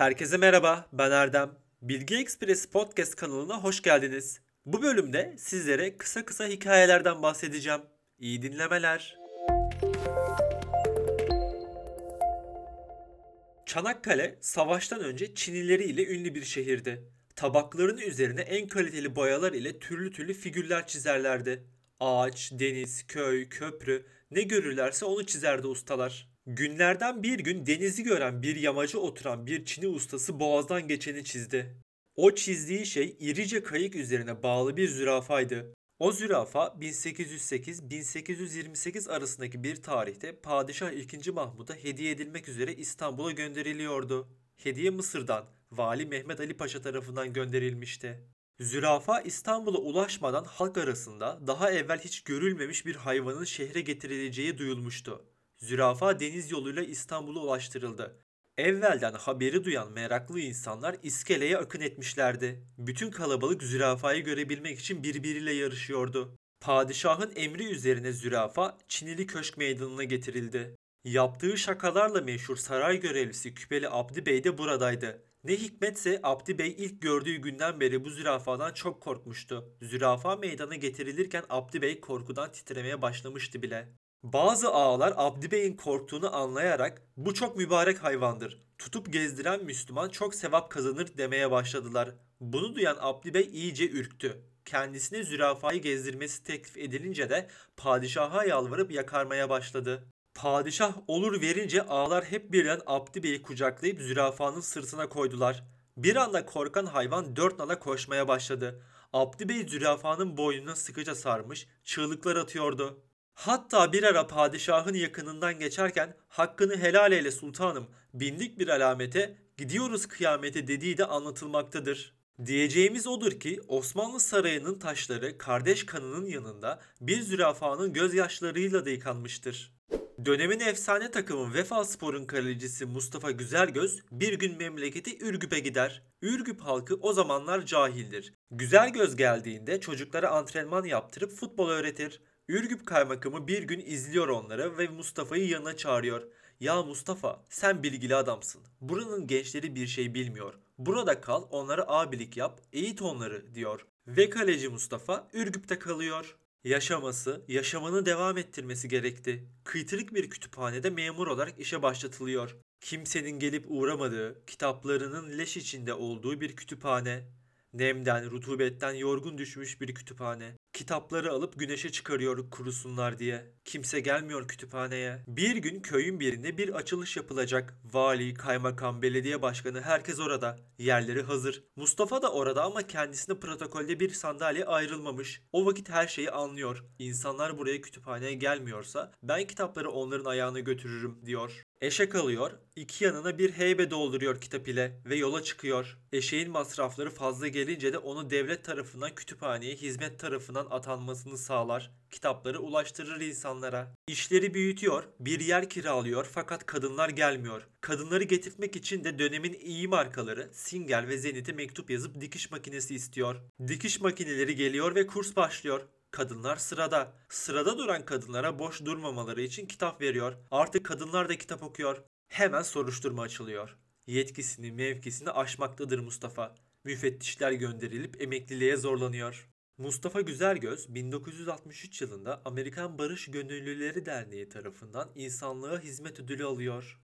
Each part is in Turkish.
Herkese merhaba, ben Erdem. Bilgi Express Podcast kanalına hoş geldiniz. Bu bölümde sizlere kısa kısa hikayelerden bahsedeceğim. İyi dinlemeler. Çanakkale, savaştan önce Çinileri ile ünlü bir şehirdi. Tabakların üzerine en kaliteli boyalar ile türlü türlü figürler çizerlerdi. Ağaç, deniz, köy, köprü ne görürlerse onu çizerdi ustalar. Günlerden bir gün denizi gören bir yamacı oturan bir Çini ustası boğazdan geçeni çizdi. O çizdiği şey irice kayık üzerine bağlı bir zürafaydı. O zürafa 1808-1828 arasındaki bir tarihte Padişah 2. Mahmud'a hediye edilmek üzere İstanbul'a gönderiliyordu. Hediye Mısır'dan Vali Mehmet Ali Paşa tarafından gönderilmişti. Zürafa İstanbul'a ulaşmadan halk arasında daha evvel hiç görülmemiş bir hayvanın şehre getirileceği duyulmuştu. Zürafa deniz yoluyla İstanbul'a ulaştırıldı. Evvelden haberi duyan meraklı insanlar iskeleye akın etmişlerdi. Bütün kalabalık zürafayı görebilmek için birbiriyle yarışıyordu. Padişahın emri üzerine zürafa Çinili Köşk Meydanı'na getirildi. Yaptığı şakalarla meşhur saray görevlisi Küpeli Abdi Bey de buradaydı. Ne hikmetse Abdi Bey ilk gördüğü günden beri bu zürafadan çok korkmuştu. Zürafa meydana getirilirken Abdi Bey korkudan titremeye başlamıştı bile. Bazı ağalar Abdi Bey'in korktuğunu anlayarak bu çok mübarek hayvandır. Tutup gezdiren Müslüman çok sevap kazanır demeye başladılar. Bunu duyan Abdi Bey iyice ürktü. Kendisine zürafayı gezdirmesi teklif edilince de padişaha yalvarıp yakarmaya başladı. Padişah olur verince ağalar hep birden Abdi Bey'i kucaklayıp zürafanın sırtına koydular. Bir anda korkan hayvan dört nala koşmaya başladı. Abdi Bey zürafanın boynuna sıkıca sarmış, çığlıklar atıyordu. Hatta bir ara padişahın yakınından geçerken hakkını helal eyle sultanım bindik bir alamete gidiyoruz kıyamete dediği de anlatılmaktadır. Diyeceğimiz odur ki Osmanlı sarayının taşları kardeş kanının yanında bir zürafanın gözyaşlarıyla da yıkanmıştır. Dönemin efsane takımı Vefa Spor'un kalecisi Mustafa Güzelgöz bir gün memleketi Ürgüp'e gider. Ürgüp halkı o zamanlar cahildir. Güzelgöz geldiğinde çocuklara antrenman yaptırıp futbol öğretir. Ürgüp kaymakamı bir gün izliyor onları ve Mustafa'yı yanına çağırıyor. Ya Mustafa sen bilgili adamsın. Buranın gençleri bir şey bilmiyor. Burada kal onlara abilik yap eğit onları diyor. Ve kaleci Mustafa Ürgüp'te kalıyor. Yaşaması, yaşamını devam ettirmesi gerekti. Kıytırık bir kütüphanede memur olarak işe başlatılıyor. Kimsenin gelip uğramadığı, kitaplarının leş içinde olduğu bir kütüphane. Nemden, rutubetten yorgun düşmüş bir kütüphane. Kitapları alıp güneşe çıkarıyor kurusunlar diye. Kimse gelmiyor kütüphaneye. Bir gün köyün birinde bir açılış yapılacak. Vali, kaymakam, belediye başkanı herkes orada. Yerleri hazır. Mustafa da orada ama kendisine protokolde bir sandalye ayrılmamış. O vakit her şeyi anlıyor. İnsanlar buraya kütüphaneye gelmiyorsa ben kitapları onların ayağına götürürüm diyor. Eşek alıyor, iki yanına bir heybe dolduruyor kitap ile ve yola çıkıyor. Eşeğin masrafları fazla gelince de onu devlet tarafından kütüphaneye hizmet tarafından atanmasını sağlar. Kitapları ulaştırır insanlara. İşleri büyütüyor, bir yer kiralıyor fakat kadınlar gelmiyor. Kadınları getirtmek için de dönemin iyi markaları Singer ve Zenith'e mektup yazıp dikiş makinesi istiyor. Dikiş makineleri geliyor ve kurs başlıyor. Kadınlar sırada. Sırada duran kadınlara boş durmamaları için kitap veriyor. Artık kadınlar da kitap okuyor. Hemen soruşturma açılıyor. Yetkisini, mevkisini aşmaktadır Mustafa. Müfettişler gönderilip emekliliğe zorlanıyor. Mustafa Güzelgöz 1963 yılında Amerikan Barış Gönüllüleri Derneği tarafından insanlığa hizmet ödülü alıyor.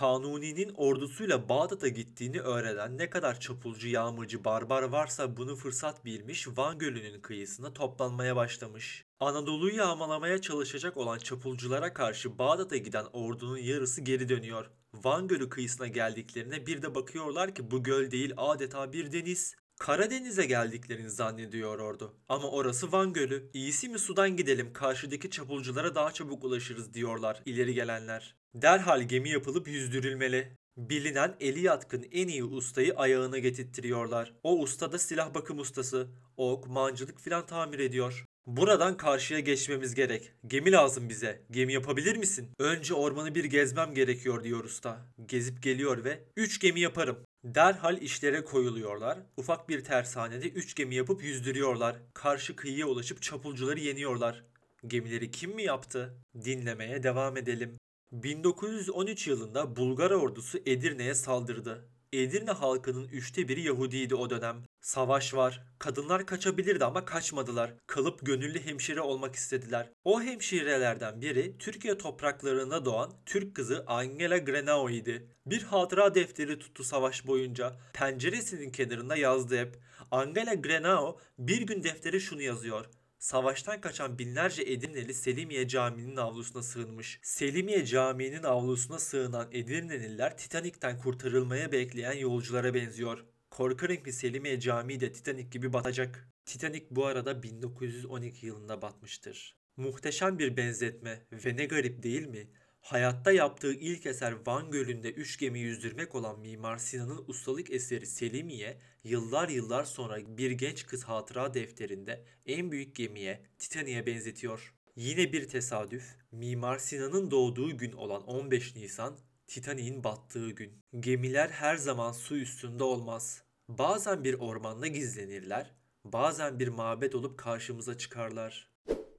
Kanuni'nin ordusuyla Bağdat'a gittiğini öğrenen ne kadar çapulcu, yağmacı, barbar varsa bunu fırsat bilmiş Van Gölü'nün kıyısına toplanmaya başlamış. Anadolu'yu yağmalamaya çalışacak olan çapulculara karşı Bağdat'a giden ordunun yarısı geri dönüyor. Van Gölü kıyısına geldiklerine bir de bakıyorlar ki bu göl değil adeta bir deniz. Karadeniz'e geldiklerini zannediyor ordu. Ama orası Van Gölü. İyisi mi sudan gidelim karşıdaki çapulculara daha çabuk ulaşırız diyorlar ileri gelenler. Derhal gemi yapılıp yüzdürülmeli. Bilinen eli yatkın en iyi ustayı ayağına getirtiyorlar. O usta da silah bakım ustası. Ok, mancılık filan tamir ediyor. Buradan karşıya geçmemiz gerek. Gemi lazım bize. Gemi yapabilir misin? Önce ormanı bir gezmem gerekiyor diyor usta. Gezip geliyor ve 3 gemi yaparım. Derhal işlere koyuluyorlar. Ufak bir tersanede 3 gemi yapıp yüzdürüyorlar. Karşı kıyıya ulaşıp çapulcuları yeniyorlar. Gemileri kim mi yaptı? Dinlemeye devam edelim. 1913 yılında Bulgar ordusu Edirne'ye saldırdı. Edirne halkının üçte biri Yahudiydi o dönem. Savaş var. Kadınlar kaçabilirdi ama kaçmadılar. Kalıp gönüllü hemşire olmak istediler. O hemşirelerden biri Türkiye topraklarında doğan Türk kızı Angela Grenau idi. Bir hatıra defteri tuttu savaş boyunca. Penceresinin kenarında yazdı hep. Angela Grenau bir gün deftere şunu yazıyor. Savaştan kaçan binlerce Edirneli Selimiye Camii'nin avlusuna sığınmış. Selimiye Camii'nin avlusuna sığınan Edirneliler Titanik'ten kurtarılmaya bekleyen yolculara benziyor. Korkarım ki Selimiye Camii de Titanic gibi batacak. Titanic bu arada 1912 yılında batmıştır. Muhteşem bir benzetme ve ne garip değil mi? Hayatta yaptığı ilk eser Van Gölü'nde üç gemi yüzdürmek olan Mimar Sinan'ın ustalık eseri Selimiye, yıllar yıllar sonra bir genç kız hatıra defterinde en büyük gemiye, Titanik'e benzetiyor. Yine bir tesadüf, Mimar Sinan'ın doğduğu gün olan 15 Nisan, Titanik'in battığı gün. Gemiler her zaman su üstünde olmaz. Bazen bir ormanda gizlenirler, bazen bir mabet olup karşımıza çıkarlar.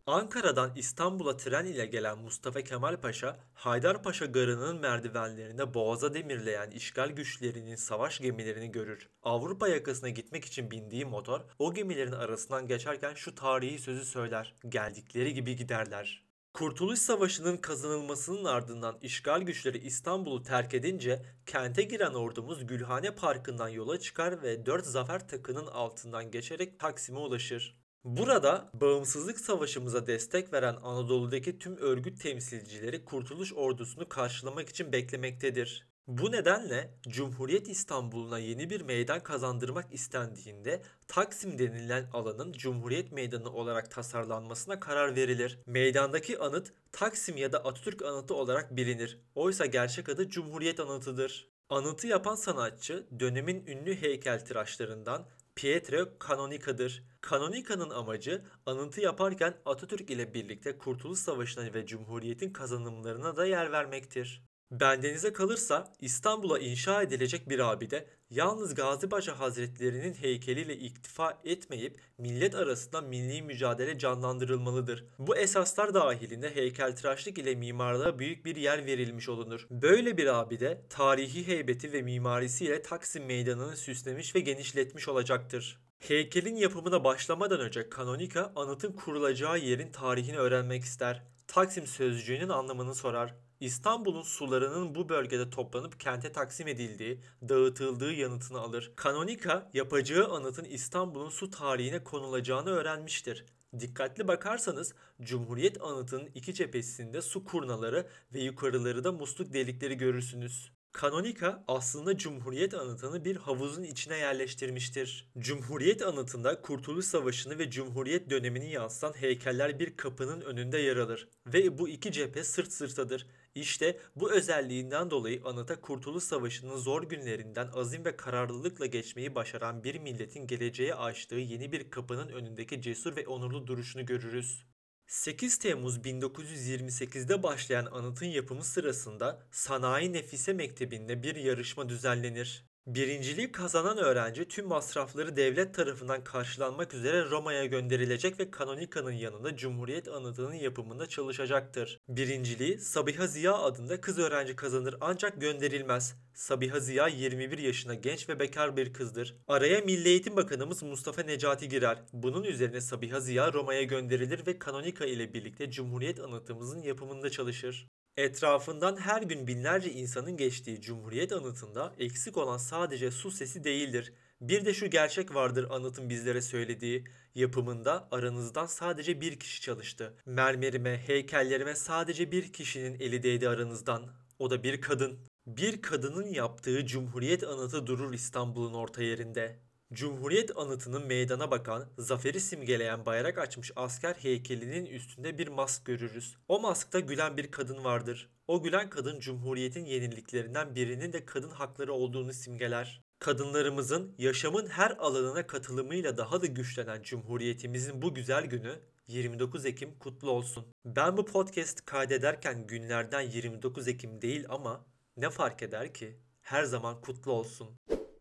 Ankara'dan İstanbul'a tren ile gelen Mustafa Kemal Paşa, Haydarpaşa Garı'nın merdivenlerinde boğaza demirleyen işgal güçlerinin savaş gemilerini görür. Avrupa yakasına gitmek için bindiği motor, o gemilerin arasından geçerken şu tarihi sözü söyler. Geldikleri gibi giderler. Kurtuluş Savaşı'nın kazanılmasının ardından işgal güçleri İstanbul'u terk edince kente giren ordumuz Gülhane Parkı'ndan yola çıkar ve 4 zafer takının altından geçerek Taksim'e ulaşır. Burada bağımsızlık savaşımıza destek veren Anadolu'daki tüm örgüt temsilcileri Kurtuluş Ordusu'nu karşılamak için beklemektedir. Bu nedenle Cumhuriyet İstanbul'una yeni bir meydan kazandırmak istendiğinde Taksim denilen alanın Cumhuriyet Meydanı olarak tasarlanmasına karar verilir. Meydandaki anıt Taksim ya da Atatürk anıtı olarak bilinir. Oysa gerçek adı Cumhuriyet anıtıdır. Anıtı yapan sanatçı dönemin ünlü heykeltıraşlarından Pietro Canonica'dır. Canonica'nın amacı anıtı yaparken Atatürk ile birlikte Kurtuluş Savaşı'na ve Cumhuriyet'in kazanımlarına da yer vermektir. Bendenize kalırsa İstanbul'a inşa edilecek bir abide yalnız Gazi Paşa Hazretleri'nin heykeliyle iktifa etmeyip millet arasında milli mücadele canlandırılmalıdır. Bu esaslar dahilinde heykeltıraşlık ile mimarlığa büyük bir yer verilmiş olunur. Böyle bir abide tarihi heybeti ve mimarisiyle Taksim Meydanı'nı süslemiş ve genişletmiş olacaktır. Heykelin yapımına başlamadan önce Kanonika anıtın kurulacağı yerin tarihini öğrenmek ister. Taksim sözcüğünün anlamını sorar. İstanbul'un sularının bu bölgede toplanıp kente taksim edildiği, dağıtıldığı yanıtını alır. Kanonika yapacağı anıtın İstanbul'un su tarihine konulacağını öğrenmiştir. Dikkatli bakarsanız Cumhuriyet anıtının iki cephesinde su kurnaları ve yukarıları da musluk delikleri görürsünüz. Kanonika aslında Cumhuriyet anıtını bir havuzun içine yerleştirmiştir. Cumhuriyet anıtında Kurtuluş Savaşı'nı ve Cumhuriyet dönemini yansıtan heykeller bir kapının önünde yer alır ve bu iki cephe sırt sırtadır. İşte bu özelliğinden dolayı anıta Kurtuluş Savaşı'nın zor günlerinden azim ve kararlılıkla geçmeyi başaran bir milletin geleceğe açtığı yeni bir kapının önündeki cesur ve onurlu duruşunu görürüz. 8 Temmuz 1928'de başlayan anıtın yapımı sırasında Sanayi Nefise Mektebi'nde bir yarışma düzenlenir. Birinciliği kazanan öğrenci tüm masrafları devlet tarafından karşılanmak üzere Roma'ya gönderilecek ve Kanonika'nın yanında Cumhuriyet Anıtı'nın yapımında çalışacaktır. Birinciliği Sabiha Ziya adında kız öğrenci kazanır ancak gönderilmez. Sabiha Ziya 21 yaşında genç ve bekar bir kızdır. Araya Milli Eğitim Bakanımız Mustafa Necati girer. Bunun üzerine Sabiha Ziya Roma'ya gönderilir ve Kanonika ile birlikte Cumhuriyet Anıtımızın yapımında çalışır. Etrafından her gün binlerce insanın geçtiği Cumhuriyet anıtında eksik olan sadece su sesi değildir. Bir de şu gerçek vardır anıtın bizlere söylediği. Yapımında aranızdan sadece bir kişi çalıştı. Mermerime, heykellerime sadece bir kişinin eli değdi aranızdan. O da bir kadın. Bir kadının yaptığı Cumhuriyet anıtı durur İstanbul'un orta yerinde. Cumhuriyet anıtının meydana bakan, zaferi simgeleyen bayrak açmış asker heykelinin üstünde bir mask görürüz. O maskta gülen bir kadın vardır. O gülen kadın Cumhuriyet'in yeniliklerinden birinin de kadın hakları olduğunu simgeler. Kadınlarımızın yaşamın her alanına katılımıyla daha da güçlenen Cumhuriyetimizin bu güzel günü 29 Ekim kutlu olsun. Ben bu podcast kaydederken günlerden 29 Ekim değil ama ne fark eder ki? Her zaman kutlu olsun.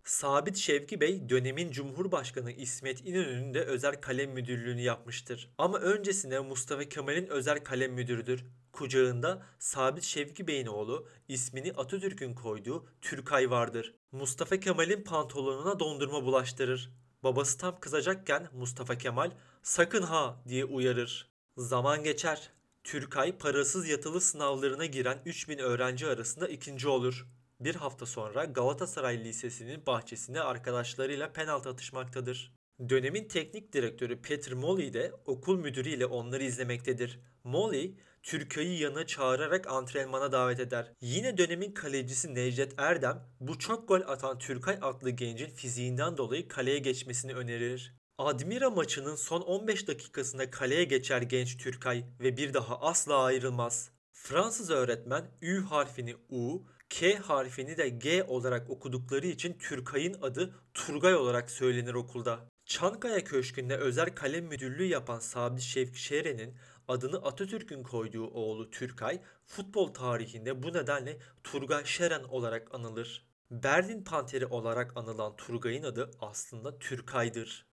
Sabit Şevki Bey dönemin Cumhurbaşkanı İsmet İnönü'nün de özel kalem müdürlüğünü yapmıştır. Ama öncesinde Mustafa Kemal'in özel kalem müdürüdür. Kucağında Sabit Şevki Bey'in oğlu ismini Atatürk'ün koyduğu Türkay vardır. Mustafa Kemal'in pantolonuna dondurma bulaştırır. Babası tam kızacakken Mustafa Kemal sakın ha diye uyarır. Zaman geçer. Türkay parasız yatılı sınavlarına giren 3000 öğrenci arasında ikinci olur. Bir hafta sonra Galatasaray Lisesi'nin bahçesinde arkadaşlarıyla penaltı atışmaktadır. Dönemin teknik direktörü Peter Molly de okul müdürüyle onları izlemektedir. Molly, Türkay'ı yanına çağırarak antrenmana davet eder. Yine dönemin kalecisi Necdet Erdem, bu çok gol atan Türkay adlı gencin fiziğinden dolayı kaleye geçmesini önerir. Admira maçının son 15 dakikasında kaleye geçer genç Türkay ve bir daha asla ayrılmaz. Fransız öğretmen Ü harfini U, K harfini de G olarak okudukları için Türkay'ın adı Turgay olarak söylenir okulda. Çankaya Köşkü'nde özel kalem müdürlüğü yapan Sabit Şevki Şeren'in adını Atatürk'ün koyduğu oğlu Türkay, futbol tarihinde bu nedenle Turgay Şeren olarak anılır. Berlin Panteri olarak anılan Turgay'ın adı aslında Türkay'dır.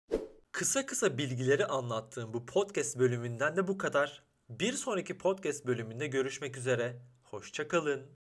Kısa kısa bilgileri anlattığım bu podcast bölümünden de bu kadar. Bir sonraki podcast bölümünde görüşmek üzere. Hoşçakalın.